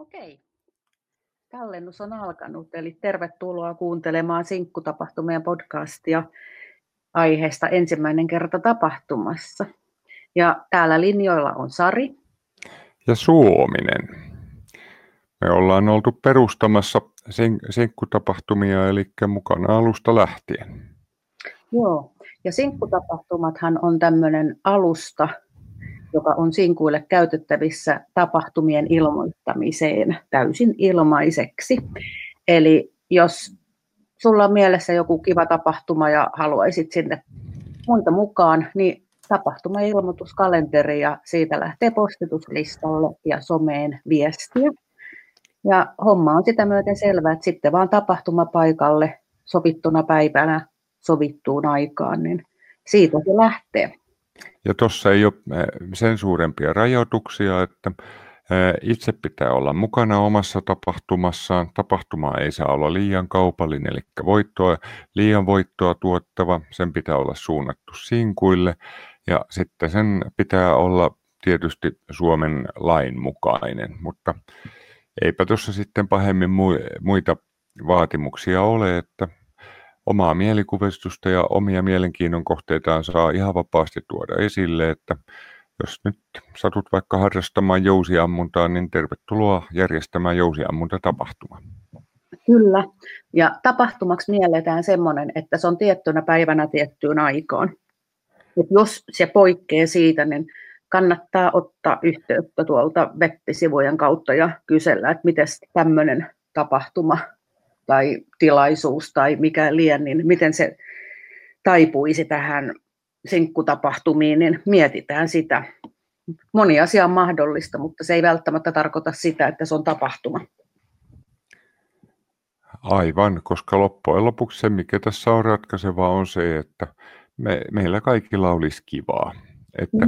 Okei. Tallennus on alkanut, eli tervetuloa kuuntelemaan Sinkkutapahtumien podcastia aiheesta ensimmäinen kerta tapahtumassa. Ja täällä linjoilla on Sari. Ja Suominen. Me ollaan oltu perustamassa sinkkutapahtumia, eli mukana alusta lähtien. Joo, ja sinkkutapahtumathan on tämmöinen alusta, joka on sinkuille käytettävissä tapahtumien ilmoittamiseen täysin ilmaiseksi. Eli jos sulla on mielessä joku kiva tapahtuma ja haluaisit sinne muita mukaan, niin tapahtuma-ilmoituskalenteri ja siitä lähtee postituslistalle ja someen viestiä. Ja homma on sitä myöten selvää, että sitten vaan tapahtumapaikalle sovittuna päivänä sovittuun aikaan, niin siitä se lähtee. Ja tuossa ei ole sen suurempia rajoituksia, että itse pitää olla mukana omassa tapahtumassaan. Tapahtuma ei saa olla liian kaupallinen, eli voittoa, liian voittoa tuottava. Sen pitää olla suunnattu sinkuille ja sitten sen pitää olla tietysti Suomen lain mukainen, mutta eipä tuossa sitten pahemmin muita vaatimuksia ole, että omaa mielikuvistusta ja omia mielenkiinnon kohteitaan saa ihan vapaasti tuoda esille, että jos nyt satut vaikka harrastamaan jousiammuntaa, niin tervetuloa järjestämään tapahtuma. Kyllä, ja tapahtumaksi mielletään semmoinen, että se on tiettynä päivänä tiettyyn aikaan. Et jos se poikkeaa siitä, niin kannattaa ottaa yhteyttä tuolta web-sivujen kautta ja kysellä, että miten tämmöinen tapahtuma tai tilaisuus tai mikä lien, niin miten se taipuisi tähän sinkkutapahtumiin, niin mietitään sitä. Moni asia on mahdollista, mutta se ei välttämättä tarkoita sitä, että se on tapahtuma. Aivan, koska loppujen lopuksi se, mikä tässä on ratkaisevaa, on se, että me, meillä kaikilla olisi kivaa. Että,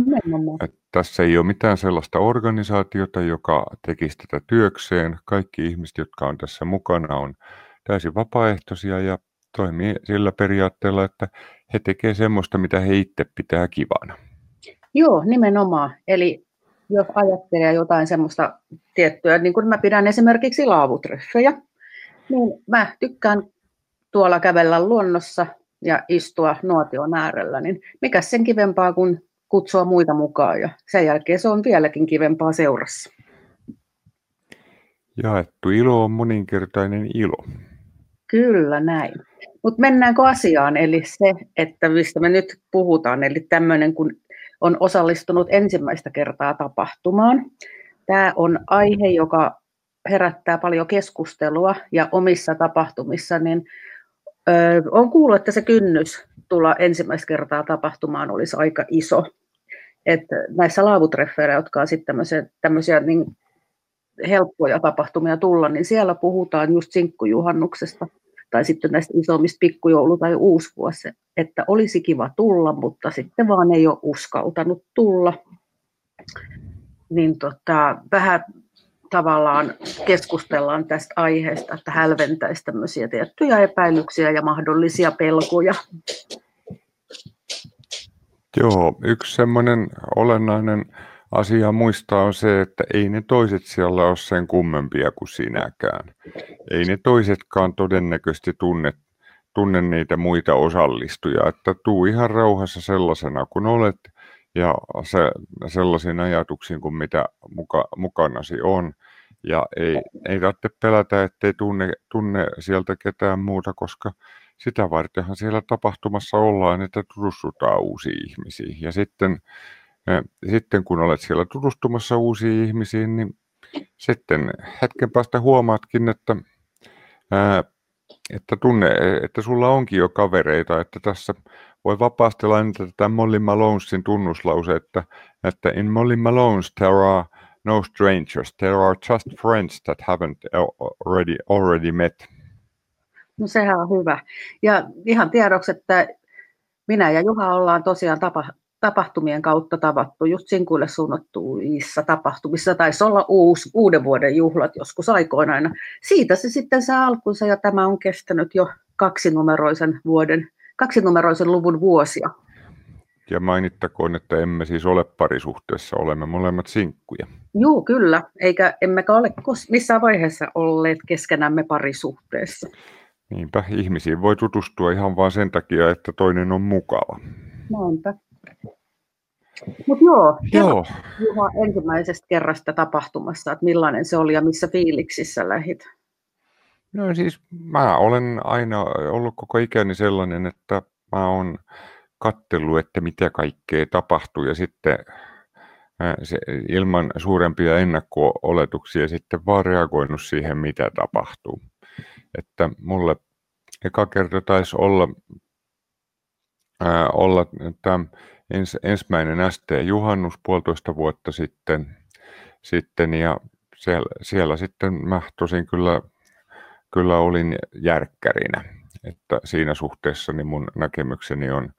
että tässä ei ole mitään sellaista organisaatiota, joka tekisi tätä työkseen. Kaikki ihmiset, jotka on tässä mukana, on täysin vapaaehtoisia ja toimii sillä periaatteella, että he tekevät semmoista, mitä he itse pitää kivana. Joo, nimenomaan. Eli jos ajattelee jotain semmoista tiettyä, niin kuin mä pidän esimerkiksi laavutreffejä, niin mä tykkään tuolla kävellä luonnossa ja istua nuotion äärellä, niin mikä sen kivempaa kuin kutsua muita mukaan ja sen jälkeen se on vieläkin kivempaa seurassa. Jaettu ilo on moninkertainen ilo. Kyllä näin. Mutta mennäänkö asiaan, eli se, että mistä me nyt puhutaan, eli tämmöinen, kun on osallistunut ensimmäistä kertaa tapahtumaan. Tämä on aihe, joka herättää paljon keskustelua ja omissa tapahtumissa, niin on kuullut, että se kynnys tulla ensimmäistä kertaa tapahtumaan olisi aika iso. Et näissä laavutreffeillä, jotka on sitten tämmöisiä, tämmöisiä niin helppoja tapahtumia tulla, niin siellä puhutaan just sinkkujuhannuksesta tai sitten näistä isommista pikkujoulu- tai uusvuosi, että olisi kiva tulla, mutta sitten vaan ei ole uskaltanut tulla. Niin tota, vähän tavallaan keskustellaan tästä aiheesta, että hälventäisi tämmöisiä tiettyjä epäilyksiä ja mahdollisia pelkoja. Joo, yksi semmoinen olennainen asia muistaa on se, että ei ne toiset siellä ole sen kummempia kuin sinäkään. Ei ne toisetkaan todennäköisesti tunne, tunne niitä muita osallistujia, että tuu ihan rauhassa sellaisena kuin olet ja se, sellaisiin ajatuksiin kuin mitä muka, mukanasi on. Ja ei, ei tarvitse pelätä, ettei tunne, tunne sieltä ketään muuta, koska sitä vartenhan siellä tapahtumassa ollaan, että tutustutaan uusiin ihmisiin. Ja sitten sitten kun olet siellä tutustumassa uusiin ihmisiin, niin sitten hetken päästä huomaatkin, että, että tunne, että sulla onkin jo kavereita, että tässä voi vapaasti lainata tätä Molly Malonesin tunnuslause, että, että in Molly Malone's there are no strangers, there are just friends that haven't already, already met. No sehän on hyvä. Ja ihan tiedoksi, että minä ja Juha ollaan tosiaan tapa, tapahtumien kautta tavattu, just sinkuille suunnattuissa tapahtumissa, taisi olla uusi, uuden vuoden juhlat joskus aikoinaan. Siitä se sitten saa alkunsa ja tämä on kestänyt jo kaksinumeroisen vuoden, kaksinumeroisen luvun vuosia. Ja mainittakoon, että emme siis ole parisuhteessa, olemme molemmat sinkkuja. Joo, kyllä. Eikä emmekä ole missään vaiheessa olleet keskenämme parisuhteessa. Niinpä, ihmisiin voi tutustua ihan vain sen takia, että toinen on mukava. Näinpä. Mutta joo, joo. Juha ensimmäisestä kerrasta tapahtumassa, että millainen se oli ja missä fiiliksissä lähit? No siis mä olen aina ollut koko ikäni sellainen, että mä oon kattellut, että mitä kaikkea tapahtuu ja sitten se, ilman suurempia ennakko-oletuksia sitten vaan reagoinut siihen, mitä tapahtuu. Että mulle eka kerta taisi olla, ää, olla tämä ens, ensimmäinen ST-juhannus puolitoista vuotta sitten, sitten ja siellä, siellä sitten mä tosin kyllä, kyllä olin järkkärinä. Että siinä suhteessa niin mun näkemykseni on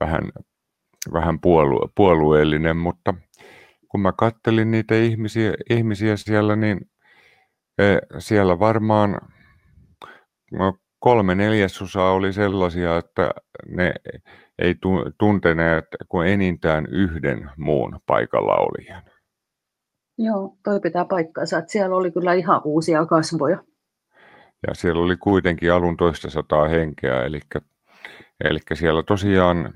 vähän, vähän puolue, puolueellinen, mutta kun mä kattelin niitä ihmisiä, ihmisiä siellä, niin e, siellä varmaan no, kolme neljäsosaa oli sellaisia, että ne ei tunteneet kuin enintään yhden muun paikalla olijan. Joo, toi pitää paikkaansa, että siellä oli kyllä ihan uusia kasvoja. Ja siellä oli kuitenkin alun toista sataa henkeä, eli, eli siellä tosiaan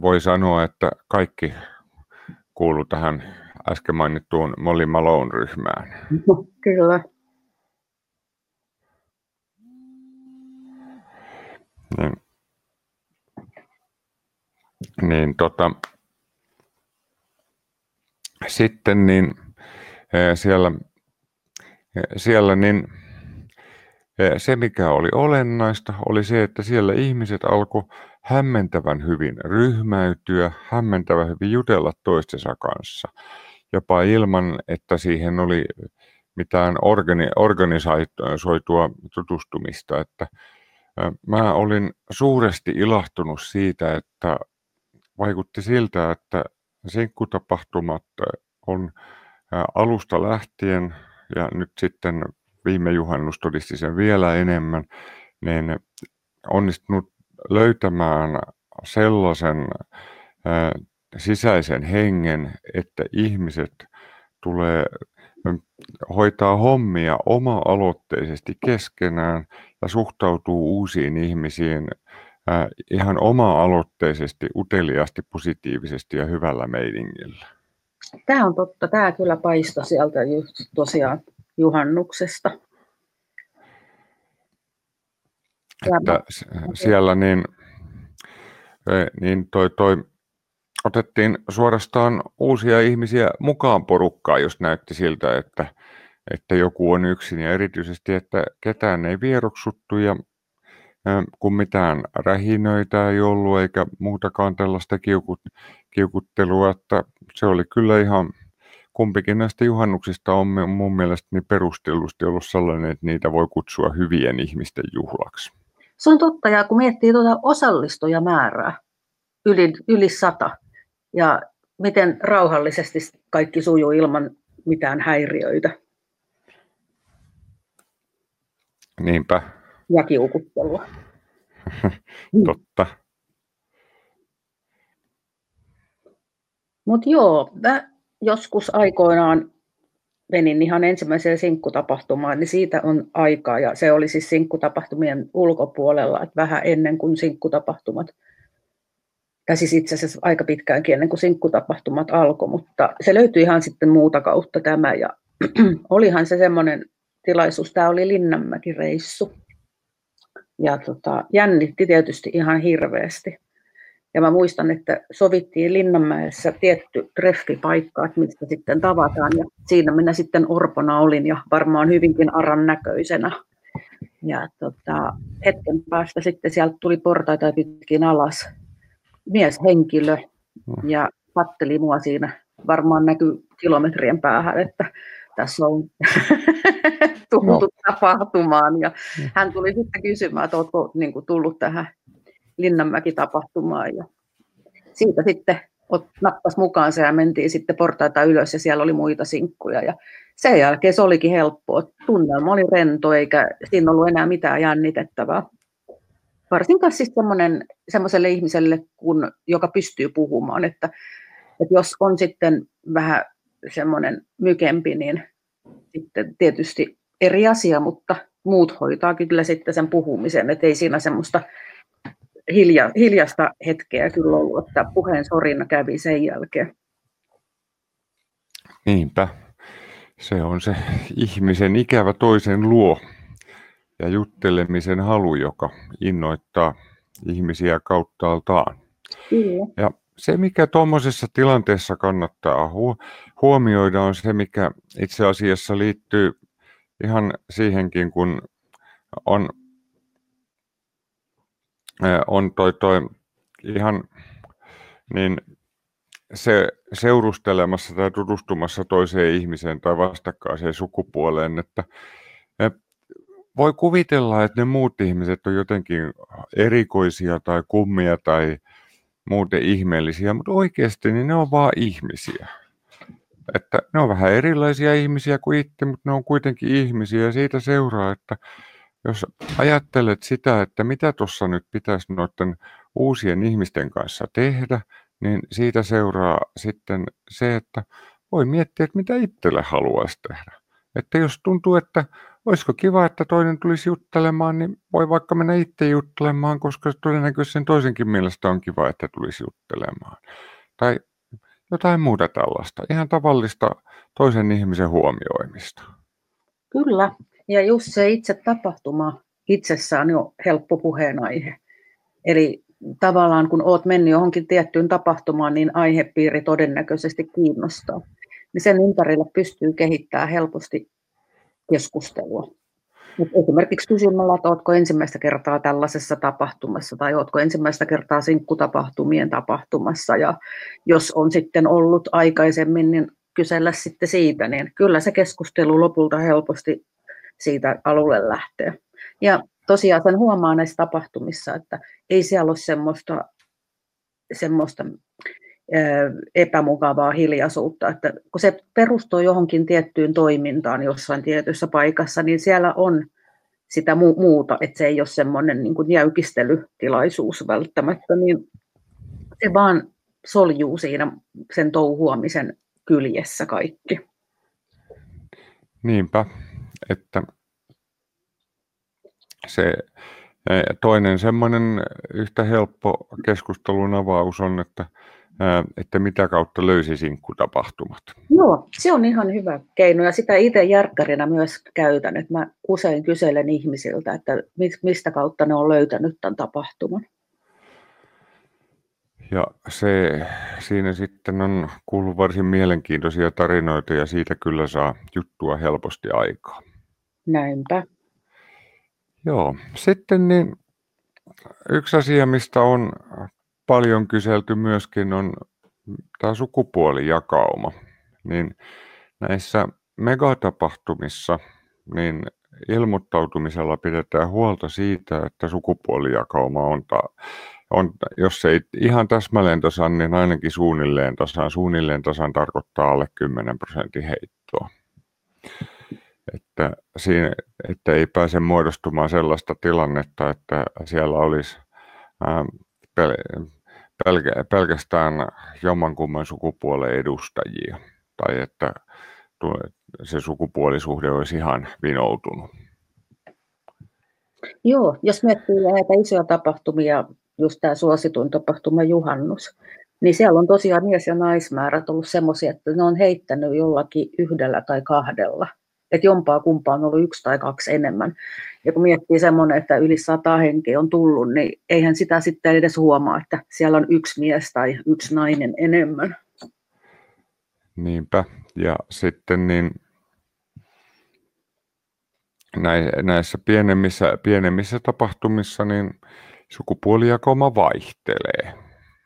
voi sanoa, että kaikki kuulu tähän äsken mainittuun Molly Malone-ryhmään. Kyllä. Niin, niin tota, sitten niin siellä, siellä niin se, mikä oli olennaista, oli se, että siellä ihmiset alkoi hämmentävän hyvin ryhmäytyä, hämmentävän hyvin jutella toistensa kanssa, jopa ilman, että siihen oli mitään organi- organisoitua tutustumista. Että mä olin suuresti ilahtunut siitä, että vaikutti siltä, että sinkkutapahtumat on alusta lähtien ja nyt sitten viime juhannus todisti sen vielä enemmän, niin onnistunut löytämään sellaisen sisäisen hengen, että ihmiset tulee hoitaa hommia oma-aloitteisesti keskenään ja suhtautuu uusiin ihmisiin ihan oma-aloitteisesti, uteliaasti, positiivisesti ja hyvällä meidingillä. Tämä on totta. Tämä kyllä paistoi sieltä just tosiaan juhannuksesta. Että siellä niin, niin toi, toi, otettiin suorastaan uusia ihmisiä mukaan porukkaan, jos näytti siltä, että, että joku on yksin ja erityisesti, että ketään ei vieroksuttu ja kun mitään rähinöitä ei ollut eikä muutakaan tällaista kiukut, kiukuttelua, että se oli kyllä ihan kumpikin näistä juhannuksista on mun mielestä niin perustellusti ollut sellainen, että niitä voi kutsua hyvien ihmisten juhlaksi. Se on totta, ja kun miettii tuota osallistujamäärää, yli, yli sata, ja miten rauhallisesti kaikki sujuu ilman mitään häiriöitä. Niinpä. Ja kiukuttelua. totta. Mutta joo, mä joskus aikoinaan menin ihan ensimmäiseen sinkkutapahtumaan, niin siitä on aikaa, ja se oli siis sinkkutapahtumien ulkopuolella, että vähän ennen kuin sinkkutapahtumat, tai siis itse asiassa aika pitkäänkin ennen kuin sinkkutapahtumat alkoi, mutta se löytyi ihan sitten muuta kautta tämä, ja olihan se semmoinen tilaisuus, tämä oli Linnanmäki-reissu, ja tota, jännitti tietysti ihan hirveästi. Ja mä muistan, että sovittiin Linnanmäessä tietty treffipaikka, että mistä sitten tavataan. Ja siinä minä sitten orpona olin ja varmaan hyvinkin aran näköisenä. Ja tota, hetken päästä sitten sieltä tuli portaita pitkin alas mieshenkilö ja katteli mua siinä. Varmaan näkyy kilometrien päähän, että tässä on tultu no. tapahtumaan. Ja hän tuli sitten kysymään, että oletko niin kuin, tullut tähän Linnanmäki-tapahtumaan. Ja siitä sitten nappas mukaan se ja mentiin sitten portaita ylös ja siellä oli muita sinkkuja. Ja sen jälkeen se olikin helppoa. Tunnelma oli rento eikä siinä ollut enää mitään jännitettävää. Varsinkaan siis semmoiselle ihmiselle, kun, joka pystyy puhumaan, että, että jos on sitten vähän semmoinen mykempi, niin sitten tietysti eri asia, mutta muut hoitaa kyllä sitten sen puhumisen, että ei siinä semmoista hilja, hiljasta hetkeä kyllä ollut, että puheen sorina kävi sen jälkeen. Niinpä. Se on se ihmisen ikävä toisen luo ja juttelemisen halu, joka innoittaa ihmisiä kauttaaltaan. Kyllä. Ja se, mikä tuommoisessa tilanteessa kannattaa huomioida, on se, mikä itse asiassa liittyy ihan siihenkin, kun on, on toi, toi ihan niin se seurustelemassa tai tutustumassa toiseen ihmiseen tai vastakkaiseen sukupuoleen, että voi kuvitella, että ne muut ihmiset on jotenkin erikoisia tai kummia tai muuten ihmeellisiä, mutta oikeasti niin ne on vaan ihmisiä. Että ne on vähän erilaisia ihmisiä kuin itse, mutta ne on kuitenkin ihmisiä ja siitä seuraa, että jos ajattelet sitä, että mitä tuossa nyt pitäisi noiden uusien ihmisten kanssa tehdä, niin siitä seuraa sitten se, että voi miettiä, että mitä itselle haluaisi tehdä. Että jos tuntuu, että olisiko kiva, että toinen tulisi juttelemaan, niin voi vaikka mennä itse juttelemaan, koska todennäköisesti sen toisenkin mielestä on kiva, että tulisi juttelemaan. Tai jotain muuta tällaista, ihan tavallista toisen ihmisen huomioimista. Kyllä, ja just se itse tapahtuma itsessään jo helppo puheenaihe. Eli tavallaan kun olet mennyt johonkin tiettyyn tapahtumaan, niin aihepiiri todennäköisesti kiinnostaa. Niin sen ympärillä pystyy kehittämään helposti keskustelua. Esimerkiksi kysymällä, että oletko ensimmäistä kertaa tällaisessa tapahtumassa tai oletko ensimmäistä kertaa sinkkutapahtumien tapahtumassa ja jos on sitten ollut aikaisemmin, niin kysellä sitten siitä, niin kyllä se keskustelu lopulta helposti siitä alulle lähtee. Ja tosiaan sen huomaa näissä tapahtumissa, että ei siellä ole semmoista, semmoista epämukavaa hiljaisuutta, että kun se perustuu johonkin tiettyyn toimintaan jossain tietyssä paikassa, niin siellä on sitä muuta, että se ei ole semmoinen niin kuin jäykistelytilaisuus välttämättä, niin se vaan soljuu siinä sen touhuamisen kyljessä kaikki. Niinpä, että se toinen semmoinen yhtä helppo keskustelun avaus on, että että mitä kautta löysi sinkkutapahtumat? Joo, se on ihan hyvä keino ja sitä itse järkkärinä myös käytän, että mä usein kyselen ihmisiltä, että mistä kautta ne on löytänyt tämän tapahtuman. Ja se, siinä sitten on kuullut varsin mielenkiintoisia tarinoita ja siitä kyllä saa juttua helposti aikaa. Näinpä. Joo, sitten niin yksi asia, mistä on paljon kyselty myöskin on tämä sukupuolijakauma. Niin näissä megatapahtumissa niin ilmoittautumisella pidetään huolta siitä, että sukupuolijakauma on, ta- on jos ei ihan täsmälleen tasan, niin ainakin suunnilleen tasan. Suunnilleen tasan tarkoittaa alle 10 prosentin heittoa. Että, siinä, että ei pääse muodostumaan sellaista tilannetta, että siellä olisi ää, pelkä, pelkästään jommankumman sukupuolen edustajia, tai että se sukupuolisuhde olisi ihan vinoutunut. Joo, jos miettii näitä isoja tapahtumia, just tämä suosituin tapahtuma juhannus, niin siellä on tosiaan mies- ja naismäärät ollut semmoisia, että ne on heittänyt jollakin yhdellä tai kahdella että jompaa kumpaa on ollut yksi tai kaksi enemmän. Ja kun miettii semmoinen, että yli sata henkeä on tullut, niin eihän sitä sitten edes huomaa, että siellä on yksi mies tai yksi nainen enemmän. Niinpä. Ja sitten niin näissä pienemmissä, pienemmissä tapahtumissa niin sukupuolijakauma vaihtelee.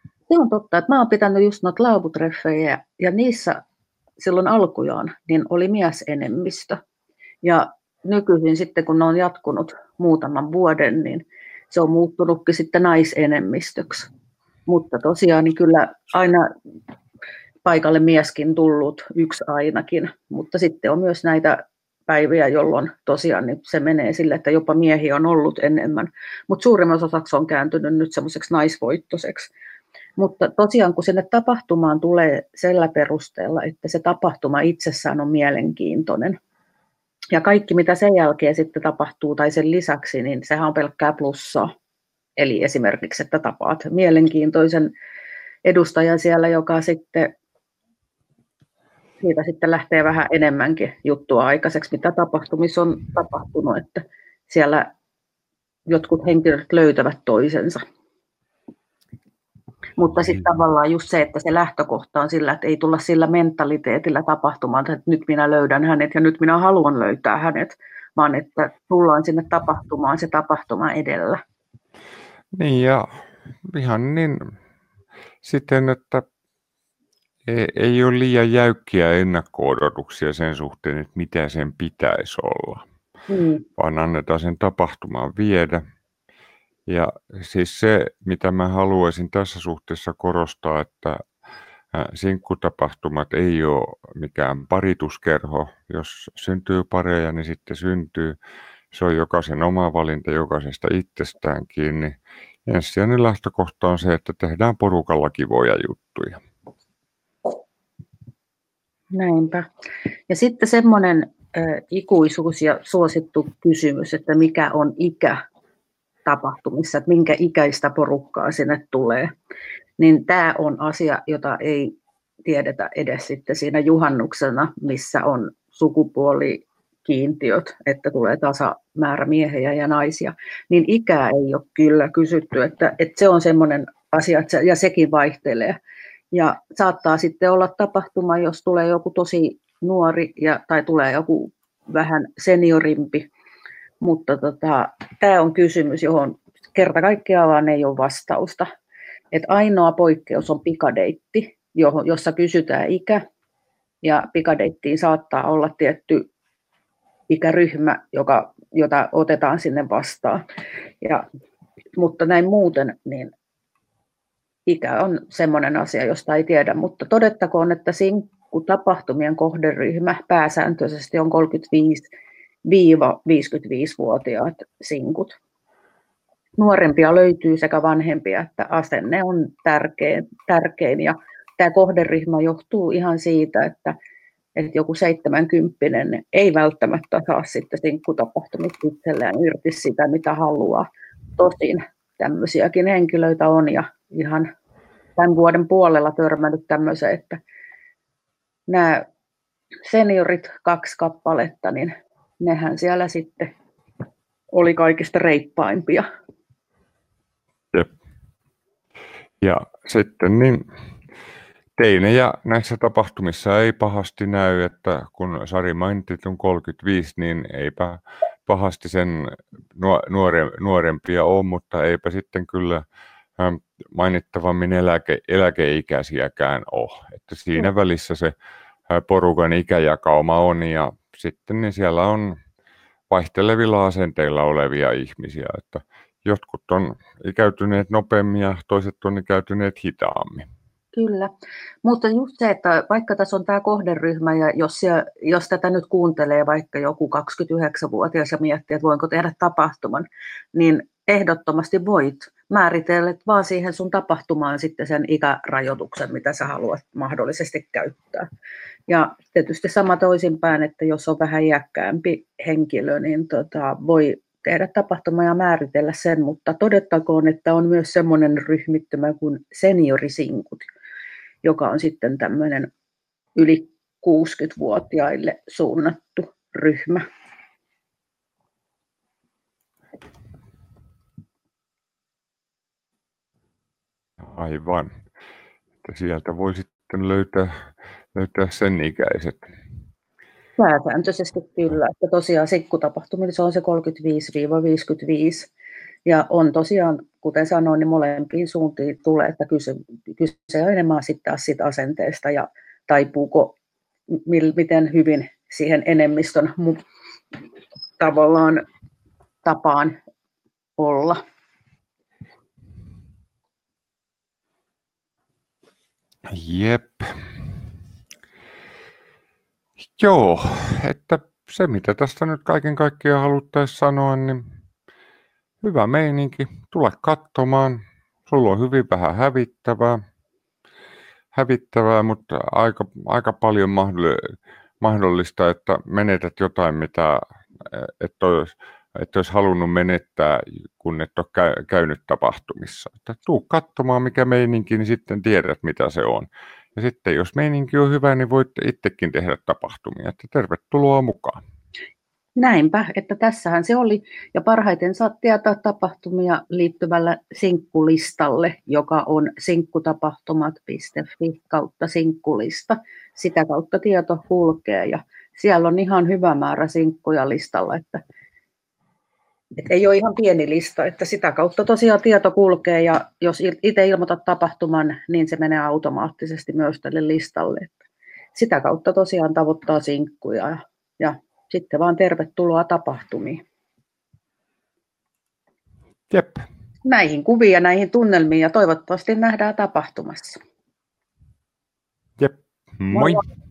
Se on totta, että mä oon pitänyt just noita laavutreffejä ja niissä silloin alkujaan niin oli miesenemmistö. Ja nykyisin sitten, kun ne on jatkunut muutaman vuoden, niin se on muuttunutkin sitten naisenemmistöksi. Mutta tosiaan niin kyllä aina paikalle mieskin tullut, yksi ainakin, mutta sitten on myös näitä päiviä, jolloin tosiaan niin se menee sille, että jopa miehiä on ollut enemmän. Mutta suurimman osaksi on kääntynyt nyt semmoiseksi naisvoittoiseksi. Mutta tosiaan kun sinne tapahtumaan tulee sillä perusteella, että se tapahtuma itsessään on mielenkiintoinen, ja kaikki mitä sen jälkeen sitten tapahtuu tai sen lisäksi, niin sehän on pelkkää plussaa. Eli esimerkiksi, että tapaat mielenkiintoisen edustajan siellä, joka sitten siitä sitten lähtee vähän enemmänkin juttua aikaiseksi, mitä tapahtumissa on tapahtunut, että siellä jotkut henkilöt löytävät toisensa. Mutta sitten niin. tavallaan just se, että se lähtökohta on sillä, että ei tulla sillä mentaliteetillä tapahtumaan, että nyt minä löydän hänet ja nyt minä haluan löytää hänet, vaan että tullaan sinne tapahtumaan se tapahtuma edellä. Niin ja ihan niin siten, että ei, ei ole liian jäykkiä ennakko-odotuksia sen suhteen, että mitä sen pitäisi olla, mm. vaan annetaan sen tapahtumaan viedä. Ja siis se, mitä mä haluaisin tässä suhteessa korostaa, että sinkkutapahtumat ei ole mikään parituskerho. Jos syntyy pareja, niin sitten syntyy. Se on jokaisen oma valinta jokaisesta itsestään kiinni. Ensisijainen lähtökohta on se, että tehdään porukalla kivoja juttuja. Näinpä. Ja sitten semmoinen ikuisuus ja suosittu kysymys, että mikä on ikä tapahtumissa, että minkä ikäistä porukkaa sinne tulee. Niin tämä on asia, jota ei tiedetä edes sitten siinä juhannuksena, missä on sukupuolikiintiöt, että tulee tasamäärä miehiä ja naisia, niin ikää ei ole kyllä kysytty, että, että se on semmoinen asia, että se, ja sekin vaihtelee. Ja saattaa sitten olla tapahtuma, jos tulee joku tosi nuori ja, tai tulee joku vähän seniorimpi, mutta tota, tämä on kysymys, johon kerta kaikkiaan ei ole vastausta. Et ainoa poikkeus on pikadeitti, jossa kysytään ikä, ja pikadeittiin saattaa olla tietty ikäryhmä, joka, jota otetaan sinne vastaan. Ja, mutta näin muuten, niin ikä on semmoinen asia, josta ei tiedä, mutta todettakoon, että tapahtumien kohderyhmä pääsääntöisesti on 35-55-vuotiaat sinkut. Nuorempia löytyy sekä vanhempia, että asenne on tärkein, tärkein ja tämä kohderyhmä johtuu ihan siitä, että, että joku 70 ei välttämättä saa sitten sinkkutapahtumista itselleen irti sitä, mitä haluaa. Tosin tämmöisiäkin henkilöitä on ja ihan tämän vuoden puolella törmännyt tämmöiseen, että nämä seniorit, kaksi kappaletta, niin nehän siellä sitten oli kaikista reippaimpia. Jep. Ja sitten niin teinejä näissä tapahtumissa ei pahasti näy, että kun Sari mainitsi, että on 35, niin eipä pahasti sen nuore, nuorempia ole, mutta eipä sitten kyllä ähm, mainittavammin eläke, eläkeikäisiäkään ole. Että siinä välissä se äh, porukan ikäjakauma on ja sitten niin siellä on vaihtelevilla asenteilla olevia ihmisiä, että jotkut on ikäytyneet nopeammin ja toiset on ikäytyneet hitaammin. Kyllä, mutta just se, että vaikka tässä on tämä kohderyhmä ja jos, siellä, jos tätä nyt kuuntelee vaikka joku 29-vuotias ja miettii, että voinko tehdä tapahtuman, niin ehdottomasti voit määritellä vaan siihen sun tapahtumaan sitten sen ikärajoituksen, mitä sä haluat mahdollisesti käyttää. Ja tietysti sama toisinpäin, että jos on vähän iäkkäämpi henkilö, niin tota, voi tehdä tapahtuma ja määritellä sen, mutta todettakoon, että on myös semmoinen ryhmittymä kuin seniorisinkut, joka on sitten tämmöinen yli 60-vuotiaille suunnattu ryhmä. Aivan. Että sieltä voi sitten löytää, löytää sen ikäiset. Pääsääntöisesti kyllä. Että tosiaan sikkutapahtumilla se on se 35-55. Ja on tosiaan, kuten sanoin, niin molempiin suuntiin tulee, että kyse, kyse on enemmän sitten siitä asenteesta ja taipuuko, miten hyvin siihen enemmistön tavallaan tapaan olla. Jep. Joo, että se, mitä tästä nyt kaiken kaikkiaan haluttaisiin sanoa, niin hyvä meininki, tule katsomaan. Sulla on hyvin vähän hävittävää, hävittävää mutta aika, aika paljon mahdollista, että menetät jotain, mitä et olisi, et olisi halunnut menettää, kun et ole käynyt tapahtumissa. Että tuu katsomaan, mikä meininki, niin sitten tiedät, mitä se on. Ja sitten jos meininki on hyvä, niin voit itsekin tehdä tapahtumia. Että tervetuloa mukaan. Näinpä, että tässähän se oli. Ja parhaiten saat tietää tapahtumia liittyvällä sinkkulistalle, joka on sinkkutapahtumat.fi kautta sinkkulista. Sitä kautta tieto kulkee ja siellä on ihan hyvä määrä sinkkuja listalla, että, että ei ole ihan pieni lista, että sitä kautta tosiaan tieto kulkee ja jos itse ilmoitat tapahtuman, niin se menee automaattisesti myös tälle listalle. Että sitä kautta tosiaan tavoittaa sinkkuja ja, ja sitten vaan tervetuloa tapahtumiin. Jep. Näihin kuviin ja näihin tunnelmiin ja toivottavasti nähdään tapahtumassa. Jep, moi. moi.